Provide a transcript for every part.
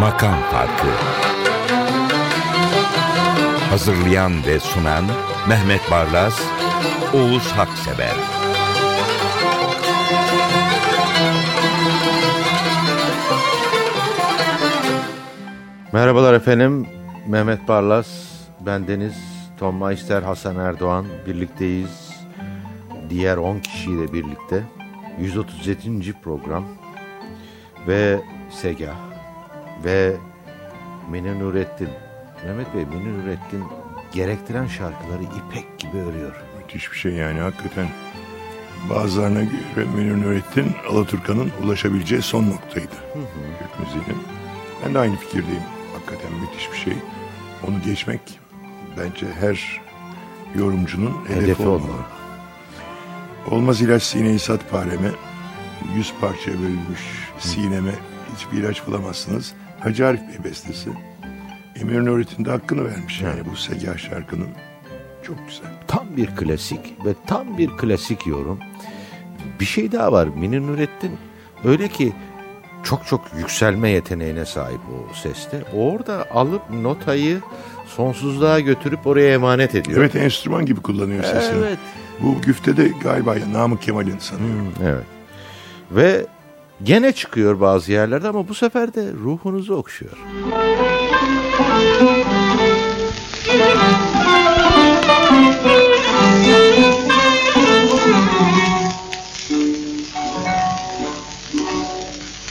Makam Farkı. Hazırlayan ve sunan Mehmet Barlas, Oğuz Haksever. Merhabalar efendim, Mehmet Barlas, ben Deniz, Tom Meister, Hasan Erdoğan birlikteyiz. Diğer 10 kişiyle birlikte 137. program ve Segah ve Münir Nurettin. Mehmet Bey, Münir Nurettin gerektiren şarkıları ipek gibi örüyor. Müthiş bir şey yani hakikaten. Bazılarına göre Münir Nurettin Alaturka'nın ulaşabileceği son noktaydı. Türk müziğinin. Ben de aynı fikirdeyim. Hakikaten müthiş bir şey. Onu geçmek bence her yorumcunun hedefi, Hedefi olmalı. olmalı. Olmaz ilaç sineyi sat pareme. Yüz parçaya bölünmüş sineme hiçbir ilaç bulamazsınız. Hacı Arif Bey bestesi. Emir Nurettin de hakkını vermiş yani bu Segah şarkının. Çok güzel. Tam bir klasik ve tam bir klasik yorum. Bir şey daha var. Münir Nurettin öyle ki çok çok yükselme yeteneğine sahip o seste. Orada alıp notayı sonsuzluğa götürüp oraya emanet ediyor. Evet enstrüman gibi kullanıyor sesini. Evet. Bu güftede galiba ya Namık Kemal'in sanıyorum. Evet. Ve gene çıkıyor bazı yerlerde ama bu sefer de ruhunuzu okşuyor.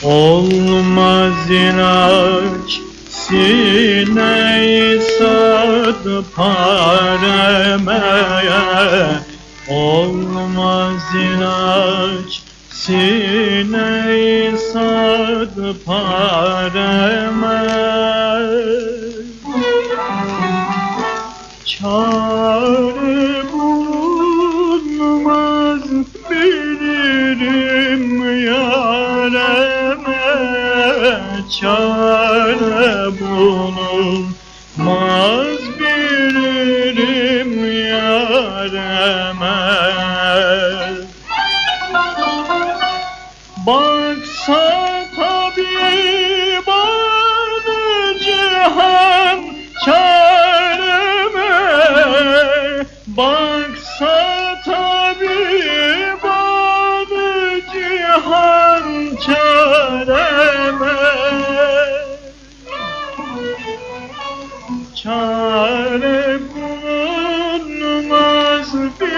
Olmaz ilaç sineyi sardı pareme Olmaz ilaç sineyi sardı pareme Çare Çare bulunmaz bilirim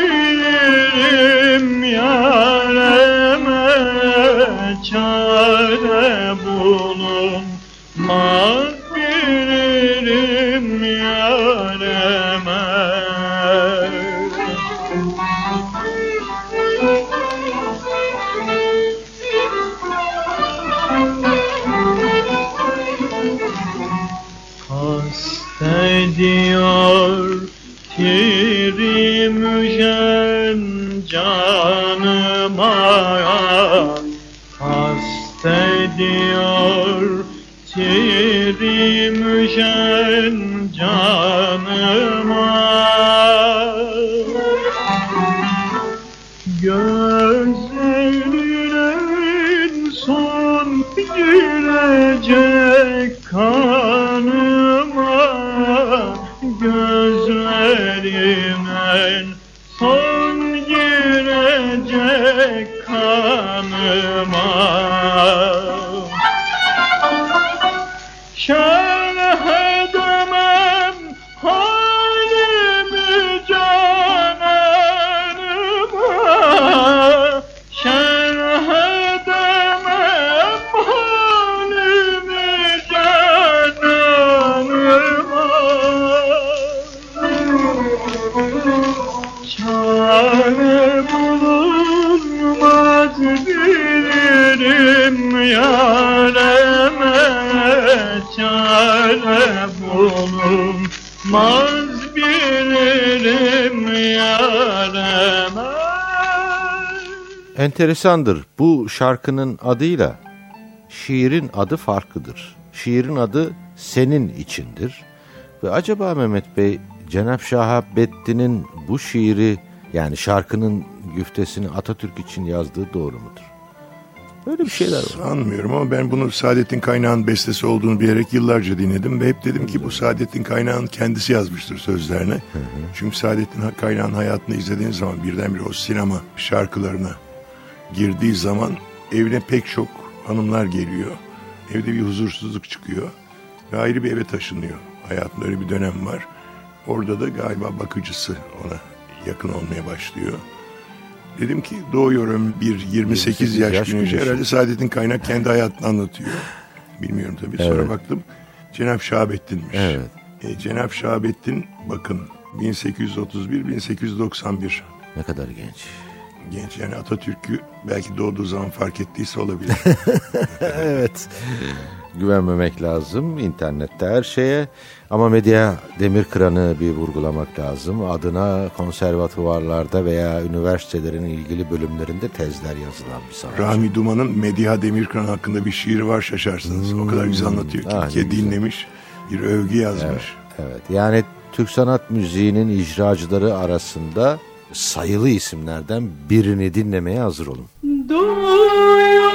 Çare bulunmaz bilirim yareme Çare bulunmaz bilirim yareme Enteresandır. Bu şarkının adıyla şiirin adı farklıdır. Şiirin adı senin içindir. Ve acaba Mehmet Bey Cenap Şahabettin'in bu şiiri yani şarkının güftesini Atatürk için yazdığı doğru mudur? Böyle bir şeyler var. Sanmıyorum ama ben bunu Saadettin Kaynağ'ın bestesi olduğunu bilerek yıllarca dinledim ve hep dedim ki bu Saadettin Kaynağ'ın kendisi yazmıştır sözlerini. Çünkü Saadettin Kaynağ'ın hayatını izlediğin zaman birdenbire o sinema şarkılarına girdiği zaman evine pek çok hanımlar geliyor. Evde bir huzursuzluk çıkıyor ve ayrı bir eve taşınıyor. Hayatında öyle bir dönem var. Orada da galiba bakıcısı ona yakın olmaya başlıyor. Dedim ki doğuyorum bir 28, 28 yaş, yaş güneşi. Herhalde Saadettin Kaynak kendi hayatını anlatıyor. Bilmiyorum tabii. Sonra Evet. baktım Cenap Şahabettin'miş. Evet. E, Cenap Şahabettin bakın 1831-1891 Ne kadar genç. genç yani Atatürk'ü belki doğduğu zaman fark ettiyse olabilir. evet. Güvenmemek lazım internette her şeye. Ama medya demir kıranı bir vurgulamak lazım. Adına konservatuvarlarda veya üniversitelerin ilgili bölümlerinde tezler yazılan bir sanatçı. Rami Duman'ın Mediha Demirkan hakkında bir şiir var şaşarsınız. O kadar güzel anlatıyor ki. Ah, güzel. dinlemiş bir övgü yazmış. Evet yani Türk sanat müziğinin icracıları arasında sayılı isimlerden birini dinlemeye hazır olun. Doyuyor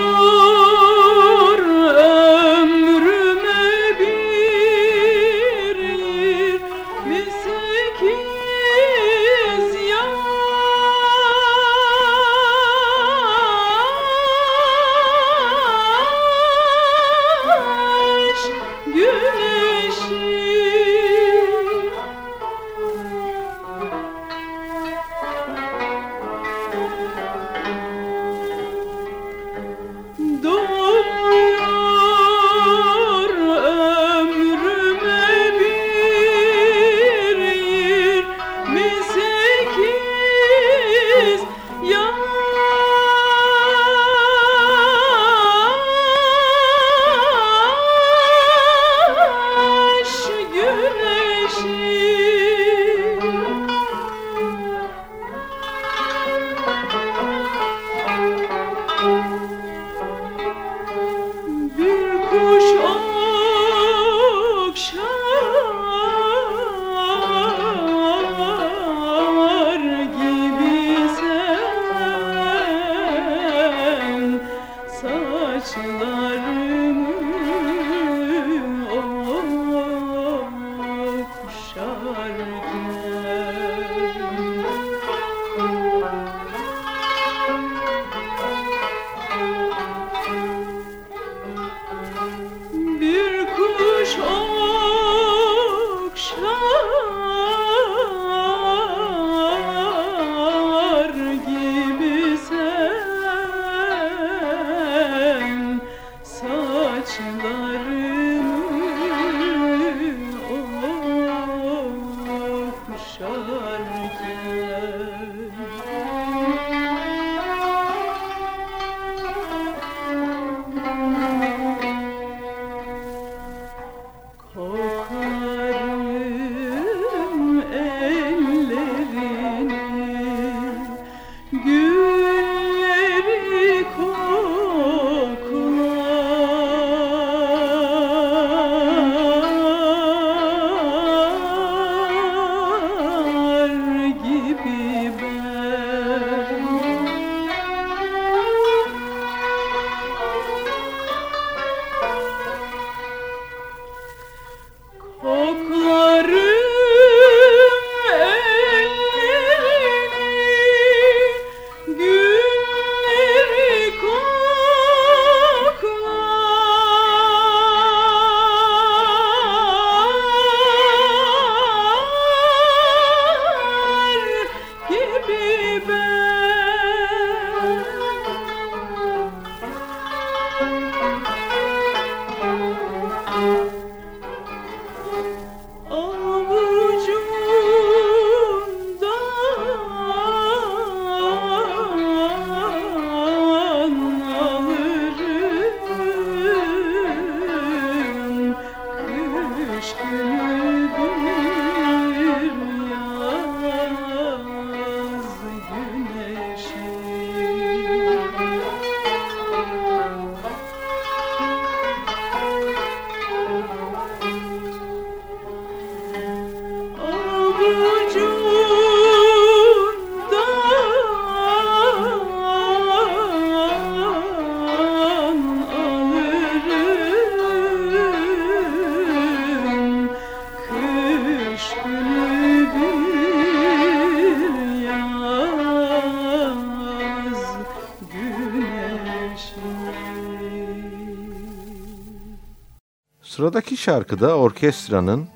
Sıradaki şarkıda orkestranın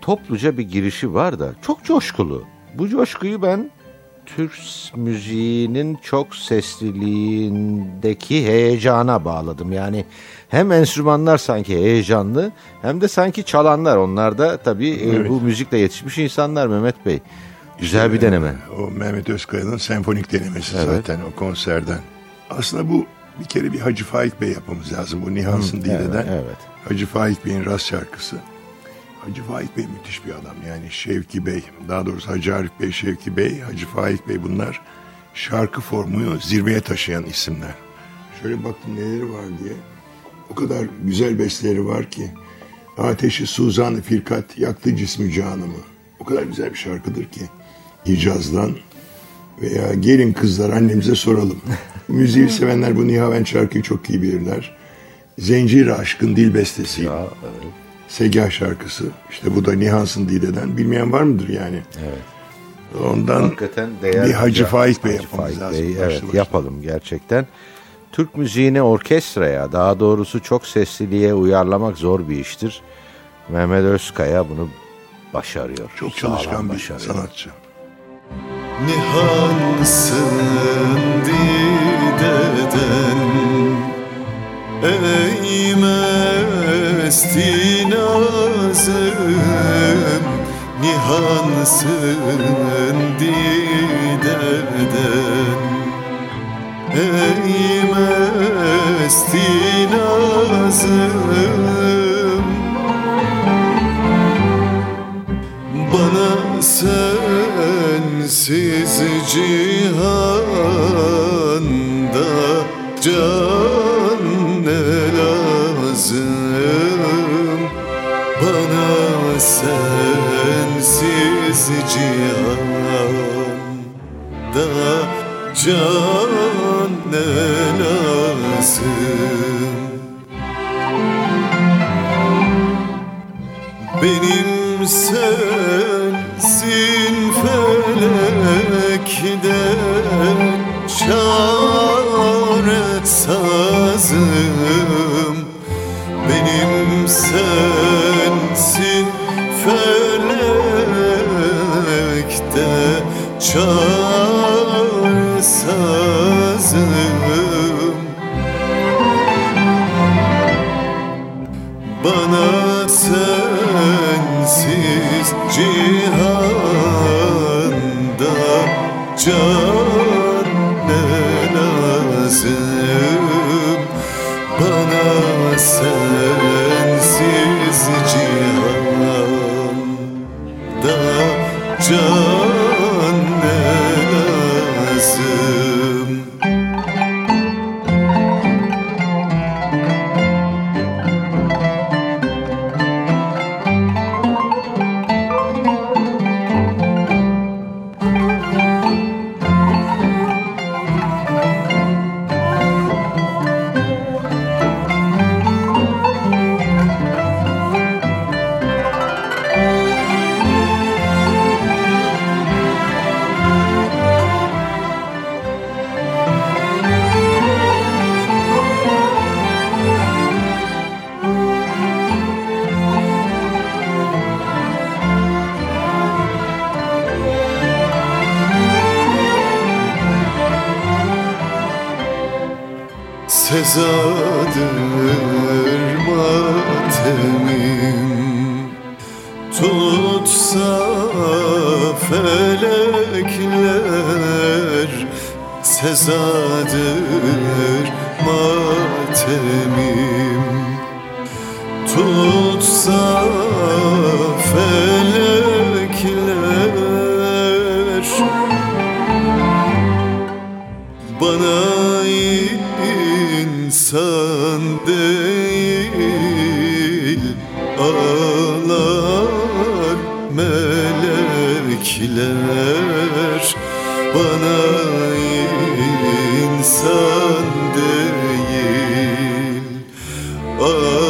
topluca bir girişi var da çok coşkulu. Bu coşkuyu ben Türk müziğinin çok sesliliğindeki heyecana bağladım. Yani hem enstrümanlar sanki heyecanlı hem de sanki çalanlar. Onlar da tabii e, Evet. bu müzikle yetişmiş insanlar Mehmet Bey. Güzel bir deneme. O Mehmet Özkaya'nın senfonik denemesi Evet. zaten o konserden. Aslında bu bir kere bir Hacı Faik Bey yapmamız lazım. Bu Nihansın evet, Dide'den. evet. Hacı Faik Bey'in rast şarkısı. Hacı Faik Bey müthiş bir adam. Yani Şevki Bey, daha doğrusu Hacı Arif Bey, Şevki Bey, Hacı Faik Bey bunlar şarkı formunu zirveye taşıyan isimler. Şöyle baktım neleri var diye. O kadar güzel besteleri var ki. Ateşi Suzan-ı Firkat yaktı cismi canımı. O kadar güzel bir şarkıdır ki. Hicaz'dan veya gelin kızlar annemize soralım. Müziği sevenler bu Nihaven şarkıyı çok iyi bilirler. Zencir Aşkın Dil Bestesi. Ya, evet. Segah şarkısı. İşte bu da Nihansın Dide'den. Bilmeyen var mıdır yani? Evet. Ondan Hakikaten değerli. bir Hacı Faik Bey Hacı yapmamız Faik lazım. Bey, başlı evet başına. yapalım gerçekten. Türk müziğini orkestraya daha doğrusu çok sesliliğe uyarlamak zor bir iştir. Mehmet Özkaya bunu başarıyor. Çok çalışkan bir başarıyor. sanatçı. Nihansın dideden Ey mesti nazım Nihansın dideden. Ey mesti nazım Bana sensiz ağlar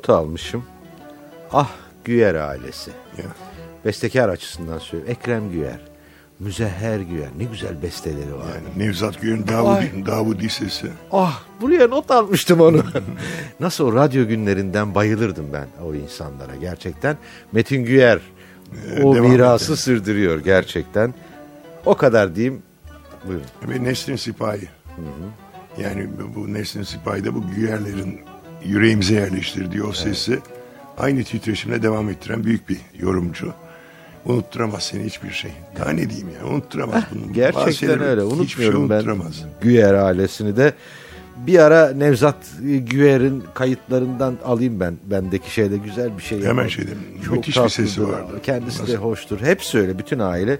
notu almışım. Ah Güyer ailesi. Ya. Bestekar açısından söylüyorum. Ekrem Güyer. Müzehher Güyer. Ne güzel besteleri var. Yani Nevzat Güven Davudi, Davudi sesi. Ah buraya not almıştım onu. Nasıl o radyo günlerinden bayılırdım ben o insanlara gerçekten. Metin Güyer o devam mirası edelim. sürdürüyor gerçekten. O kadar diyeyim. Buyurun. Ve Nesrin Sipahi. Yani bu Nesrin Sipahi'de bu güyerlerin yüreğimize yerleştirdiği o sesi aynı titreşimle devam ettiren büyük bir yorumcu. Unutturamaz seni hiçbir şey. Daha ne diyeyim ya unutturamaz bunu. Gerçekten şeyleri öyle. Şey Unutmuyorum ben unutturamaz. Güyer ailesini de. Bir ara Nevzat Güyer'in kayıtlarından alayım ben. Bendeki şeyde güzel bir şey. Hemen yapalım. şeyde Çok müthiş bir sesi vardı. Kendisi de Nasıl? hoştur. Hepsi öyle bütün aile.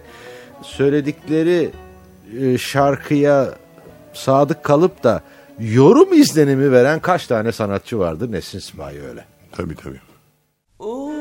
Söyledikleri e, şarkıya sadık kalıp da yorum izlenimi veren kaç tane sanatçı vardır? Nesin Sipahi öyle. Tabii tabii. unutturamaz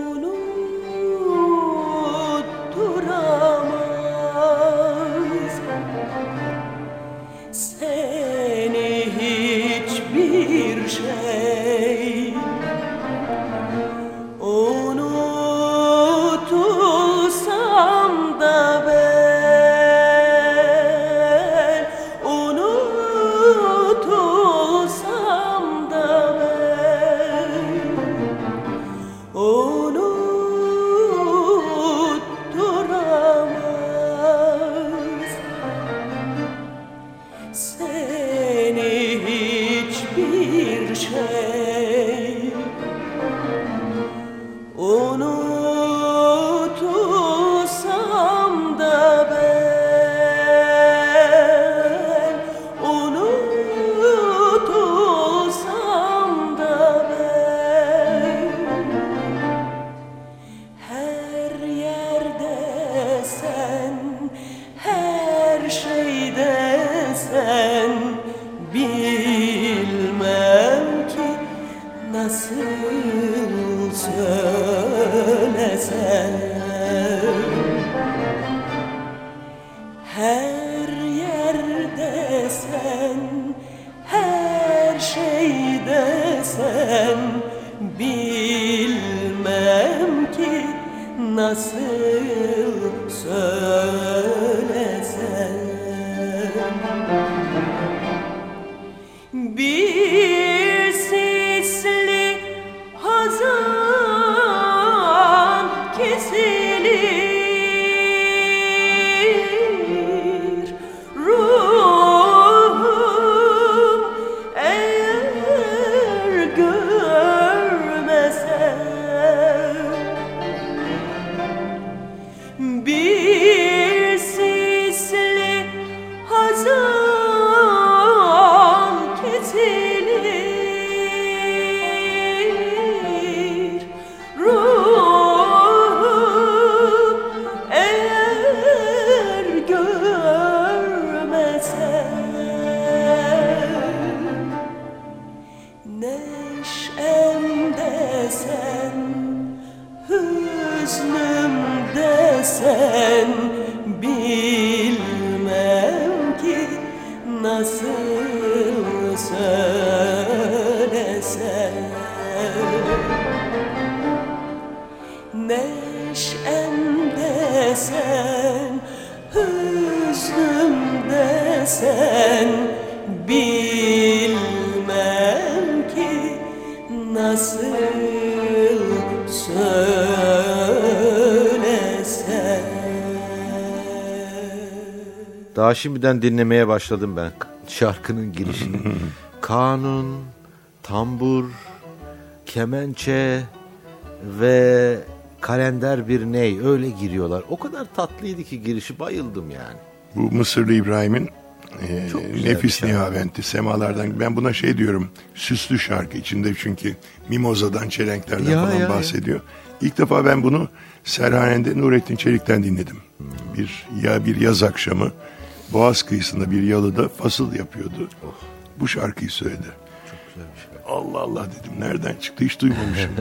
şimdiden dinlemeye başladım ben. şarkının girişini. Kanun, tambur, kemençe ve kalender bir ney öyle giriyorlar. O kadar tatlıydı ki girişi bayıldım yani. Bu Mısırlı İbrahim'in e, nefis nihaventi semalardan ben buna şey diyorum süslü şarkı içinde çünkü mimozadan çelenklerden Ya, falan ya, ya. bahsediyor. İlk defa ben bunu Serhane'de Nurettin Çelik'ten dinledim. Hmm. Bir ya bir yaz akşamı Boğaz kıyısında bir yalıda fasıl yapıyordu. Oh. Bu şarkıyı söyledi. Allah Allah dedim nereden çıktı hiç duymamışım.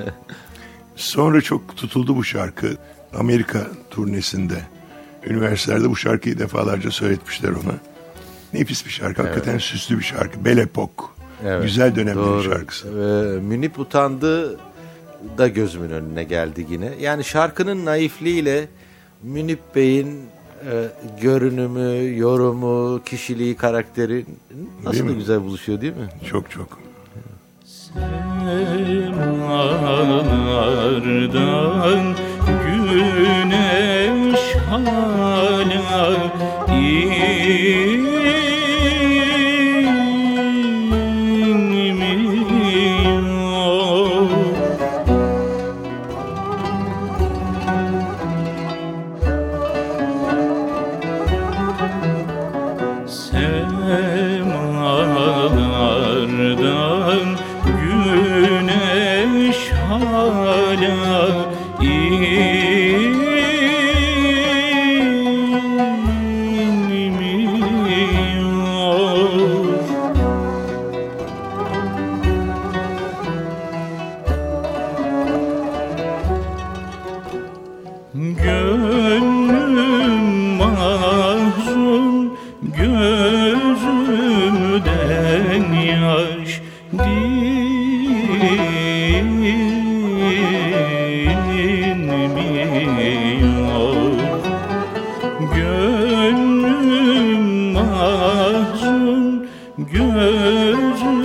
Sonra çok tutuldu bu şarkı. Amerika turnesinde üniversitelerde bu şarkıyı defalarca söyletmişler ona. Nefis bir şarkı. Hakikaten süslü bir şarkı. Belle. Evet, Güzel dönemlerin doğru. şarkısı. Ee, Münip utandı da gözümün önüne geldi yine. Yani şarkının naifliğiyle Münip Bey'in e, görünümü, yorumu, kişiliği, karakteri nasıl Değil da mi? güzel buluşuyor değil mi? Çok çok. Semalardan güneş hala inmiyor Gönlüm mahzun gözümden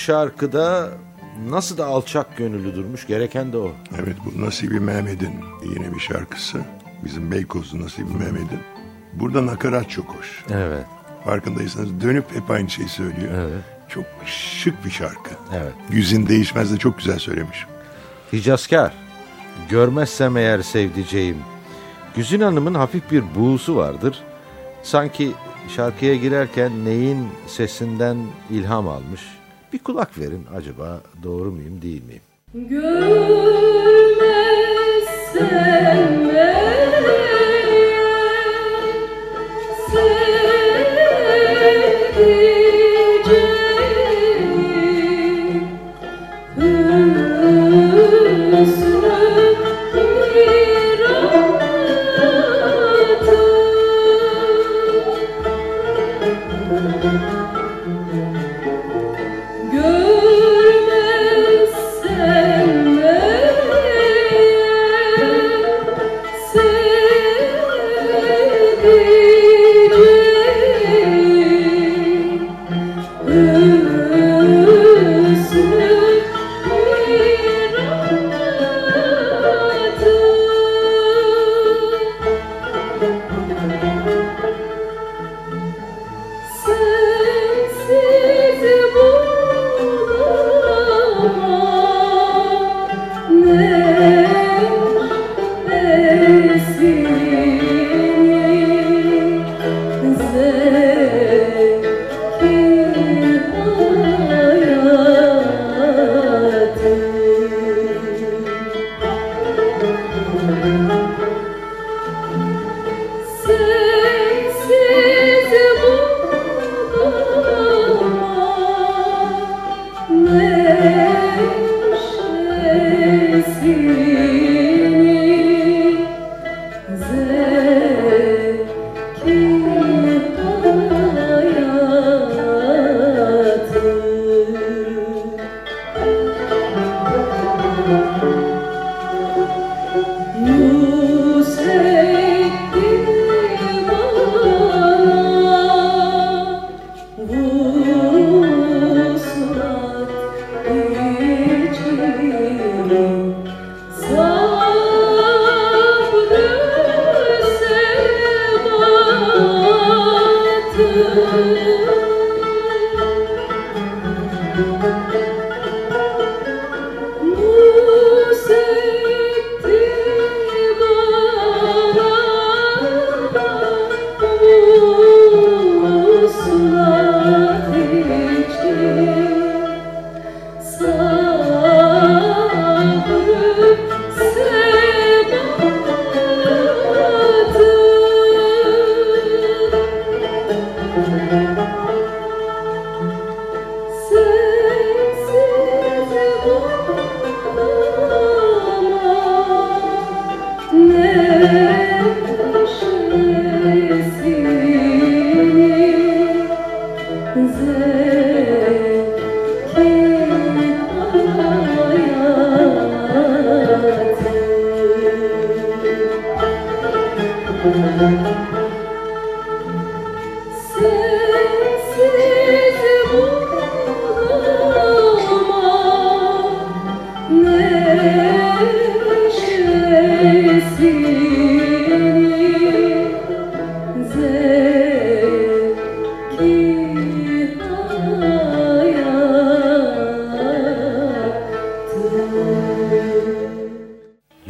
şarkıda nasıl da alçak gönüllü durmuş gereken de o. Evet bu Nasibi Mehmet'in yine bir şarkısı. Bizim Beykozlu Nasibi Mehmet'in. Burada nakarat çok hoş. Evet. Farkındaysanız dönüp hep aynı şeyi söylüyor. Evet. Çok şık bir şarkı. Evet. Yüzün değişmez de çok güzel söylemiş. Hicazkar. Görmezsem eğer sevdiceğim. Güzin Hanım'ın hafif bir buğusu vardır. Sanki şarkıya girerken neyin sesinden ilham almış. Bir kulak verin acaba doğru muyum değil miyim?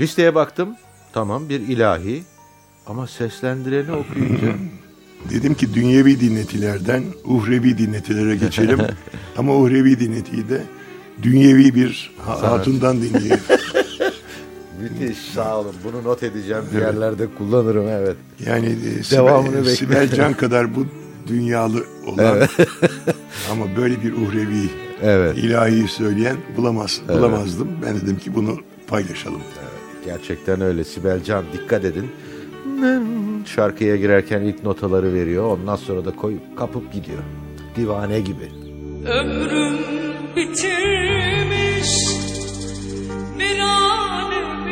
Listeye baktım. Tamam bir ilahi. Ama seslendireni okuyunca Dedim ki dünyevi dinletilerden uhrevi dinletilere geçelim. Ama uhrevi dinletiyi de dünyevi bir ha- hatundan dinleyelim. müthiş sağ olun. Bunu not edeceğim. Bir yerlerde kullanırım evet. Yani e, Devamını Sibel, Sibel. Can kadar bu dünyalı olan ama böyle bir uhrevi Evet. ilahiyi söyleyen bulamaz, bulamazdım. Ben dedim ki bunu paylaşalım. Gerçekten öyle Sibel Can dikkat edin. Şarkıya girerken ilk notaları veriyor. Ondan sonra da koyup kapıp gidiyor. Divane gibi. Ömrüm bitirmiş bir alemiyim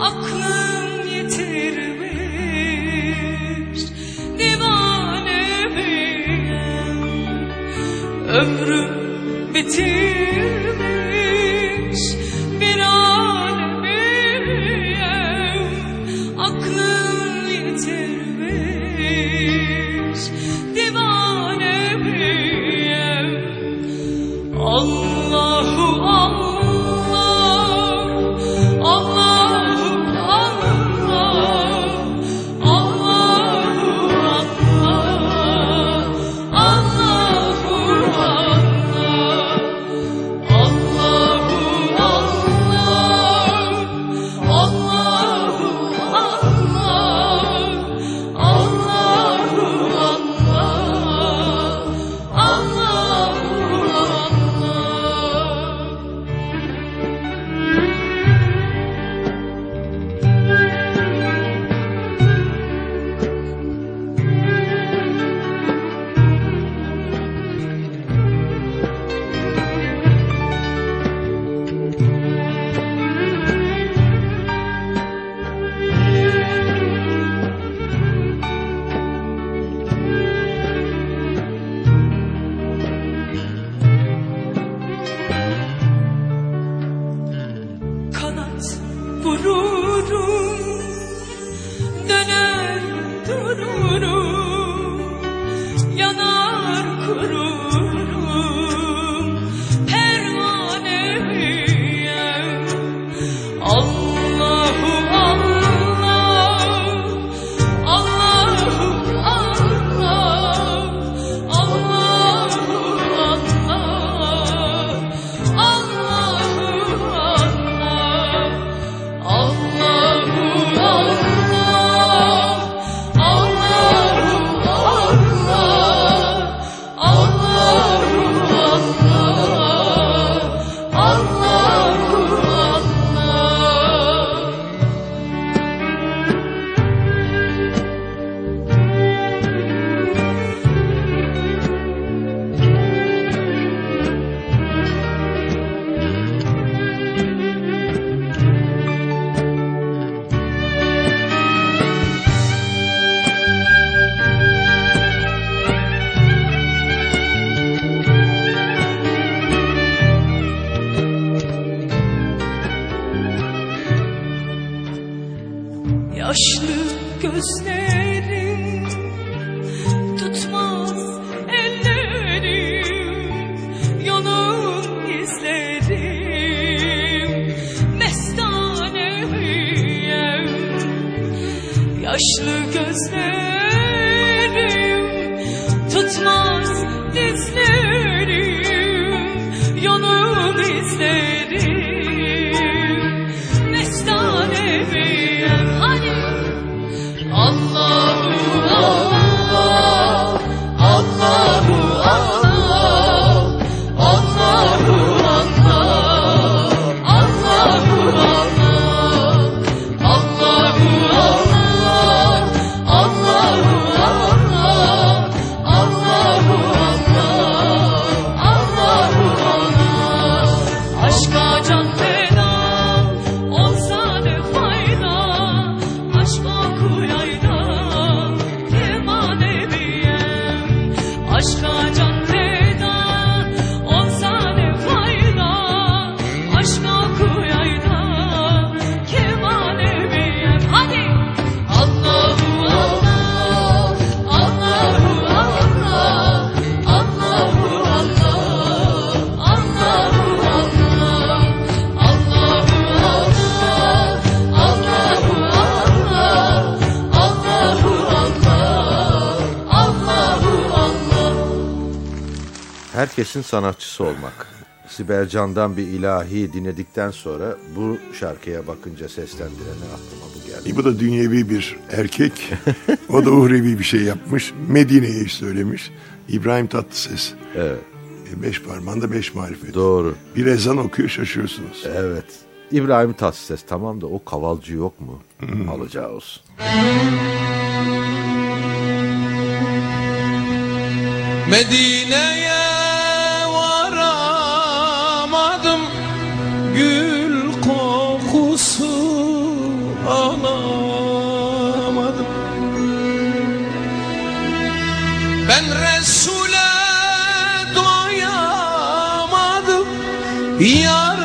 Aklım yitirmiş divanemiyim Ömrüm bitirmiş Herkesin sanatçısı olmak. Sibel Can'dan bir ilahi dinledikten sonra bu şarkıya bakınca seslendirene aklıma bu geldi. E, bu da dünyevi bir erkek. o da uhrevi bir şey yapmış. Medine'ye söylemiş. İbrahim Tatlıses. Evet, E, beş parmağında beş marifet. doğru. Bir ezan okuyor şaşıyorsunuz. Evet. İbrahim Tatlıses tamam da o kavalcı yok mu? Alacağı olsun. Medine'ye Gül kokusu alamadım. Ben Resul'e doyamadım. Yaralıyam,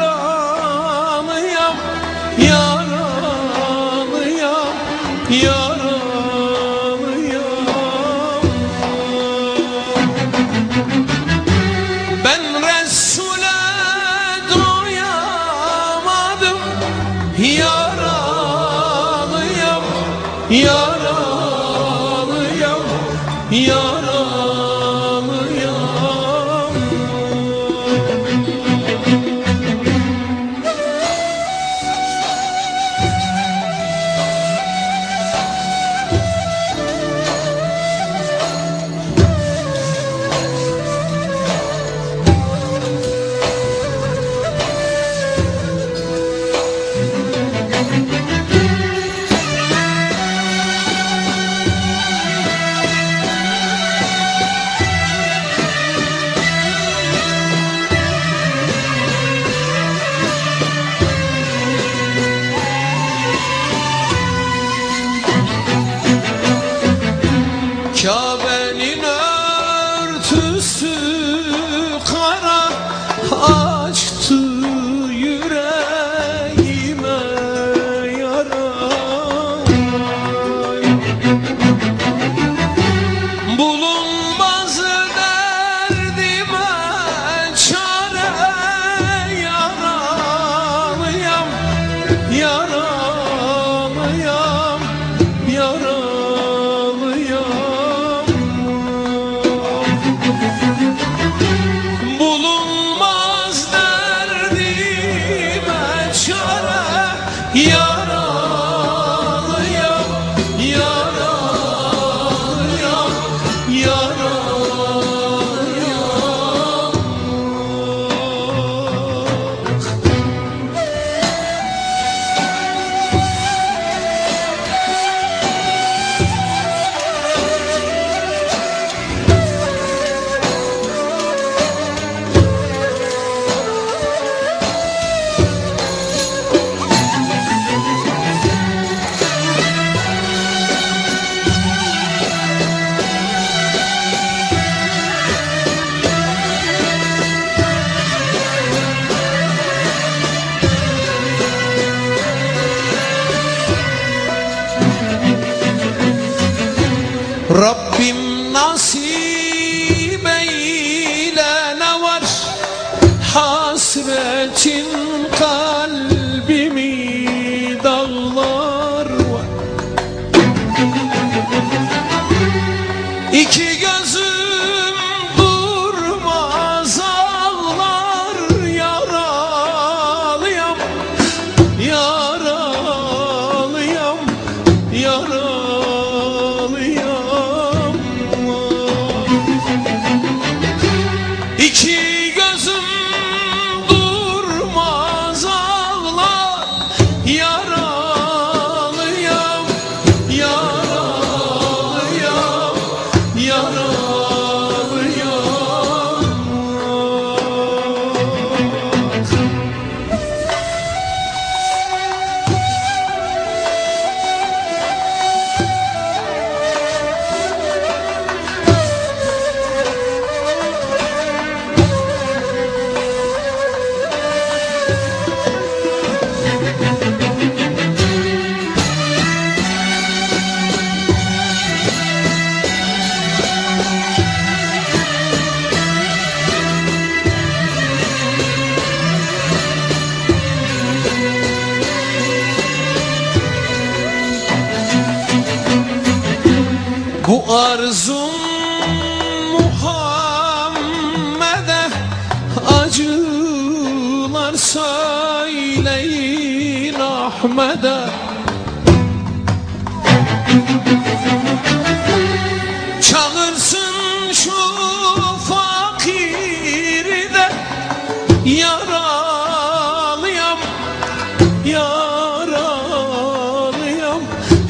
yaralıyam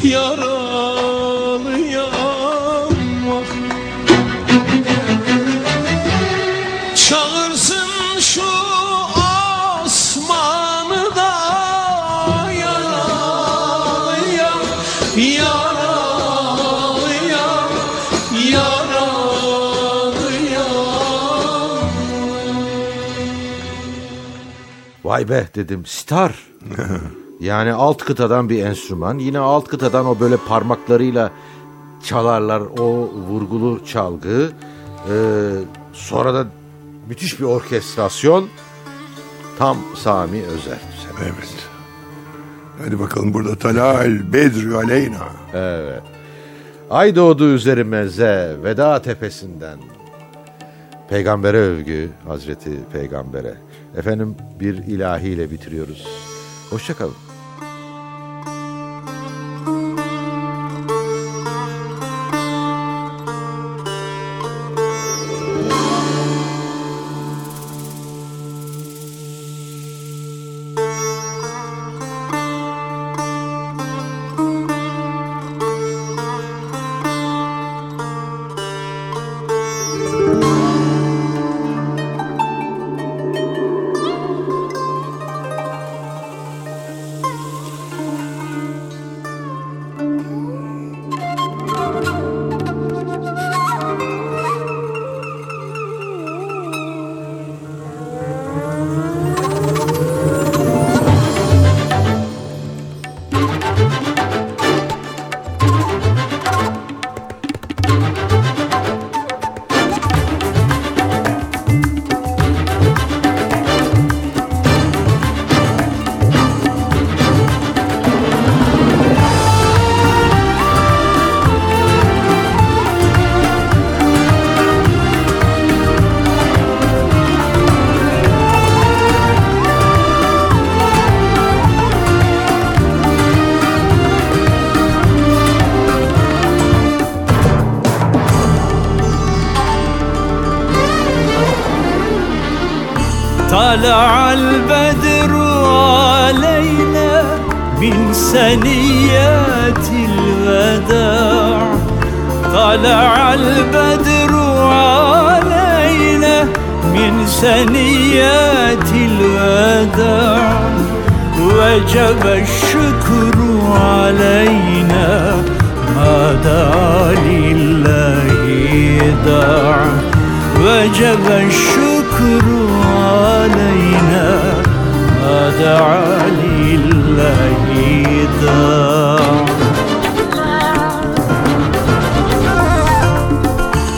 yaralıyam Çağırsın şu osmanı da yaralıyam yaralıyam yaralıyam Vay be dedim star. yani alt kıtadan bir enstrüman. Yine alt kıtadan o böyle parmaklarıyla çalarlar o vurgulu çalgı. Ee, sonra da müthiş bir orkestrasyon. Tam Sami Özer. Evet. Hadi bakalım burada Talal Bedrü Aleyna. Ay doğdu üzerimize veda tepesinden. Peygambere övgü Hazreti Peygambere. Efendim bir ilahiyle bitiriyoruz. Hoşçakalın.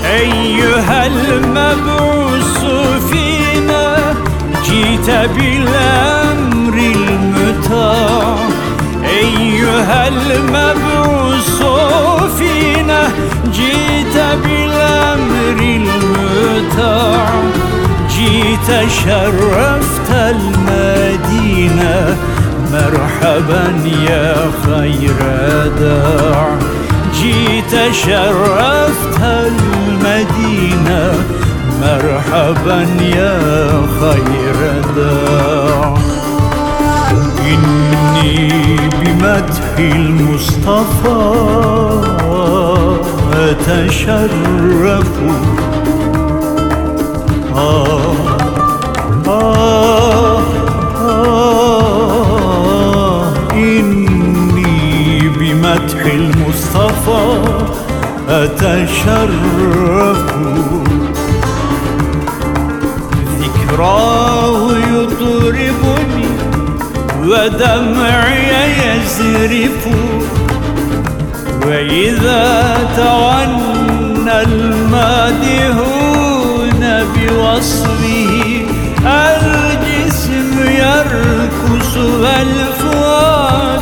أيها المبعوث فينا جيت بالأمر المتاع. أيها المبعوث فينا جيت بالأمر المتاع. جيت شرفت المدينة مرحبا يا خير داع. جئت شرفت المدينة. مرحبا يا خير داع. إني بمدح المصطفى أتشرف. آه. أتشرف ذكراه يطربني ودمعي يزرف. وإذا تغنى المادهون بوصفه الجسم يركس والفؤاد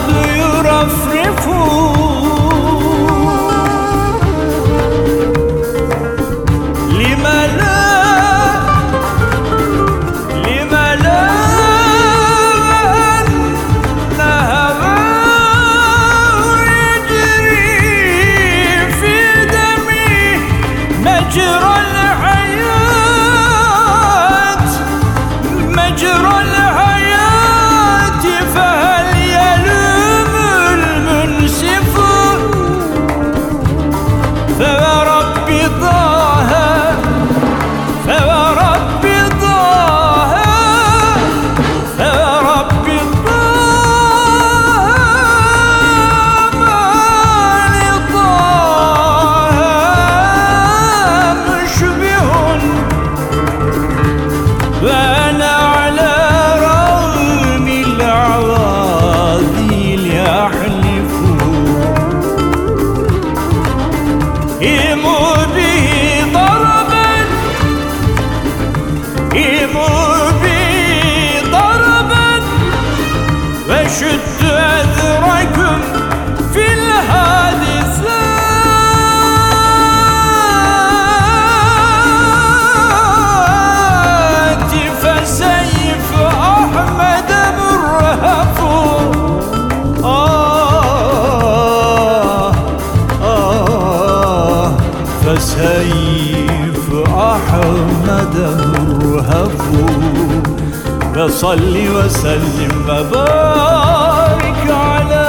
وصل وسلم وبارك على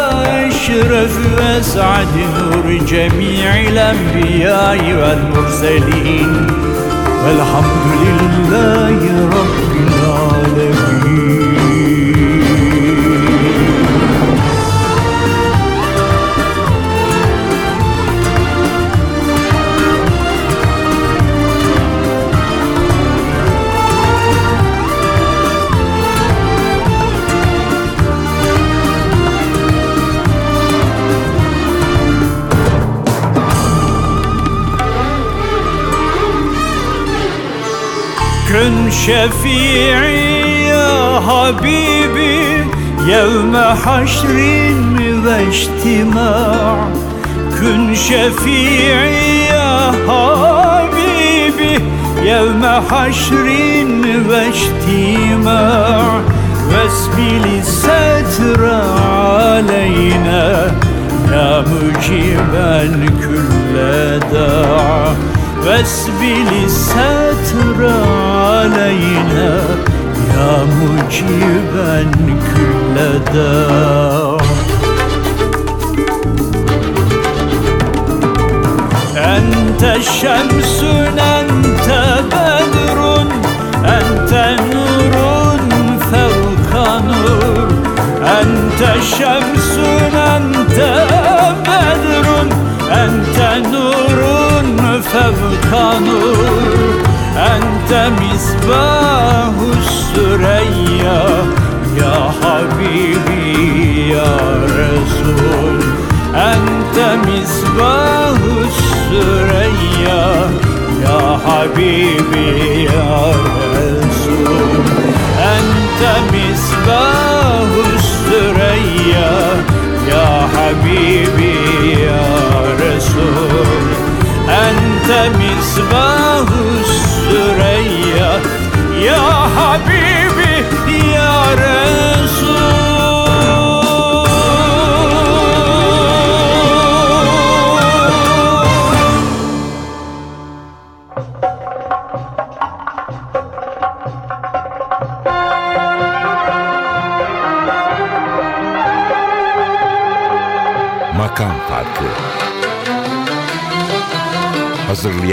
أشرف وأسعد نور جميع الأنبياء والمرسلين. والحمد لله رب العالمين. Sen şefii ya Habibi Yevme haşrin ve içtima' Kün şefii ya Habibi Yevme haşrin ve içtima' Vesbil setre aleyne Ya müciben külle da'a واسبل الستر علينا يا مجيبا كل داع أنت شمس Habibi ya Resul. Ente misbahus süreyya Ya Habibi ya Resul. Ente misbahus süreyya Ya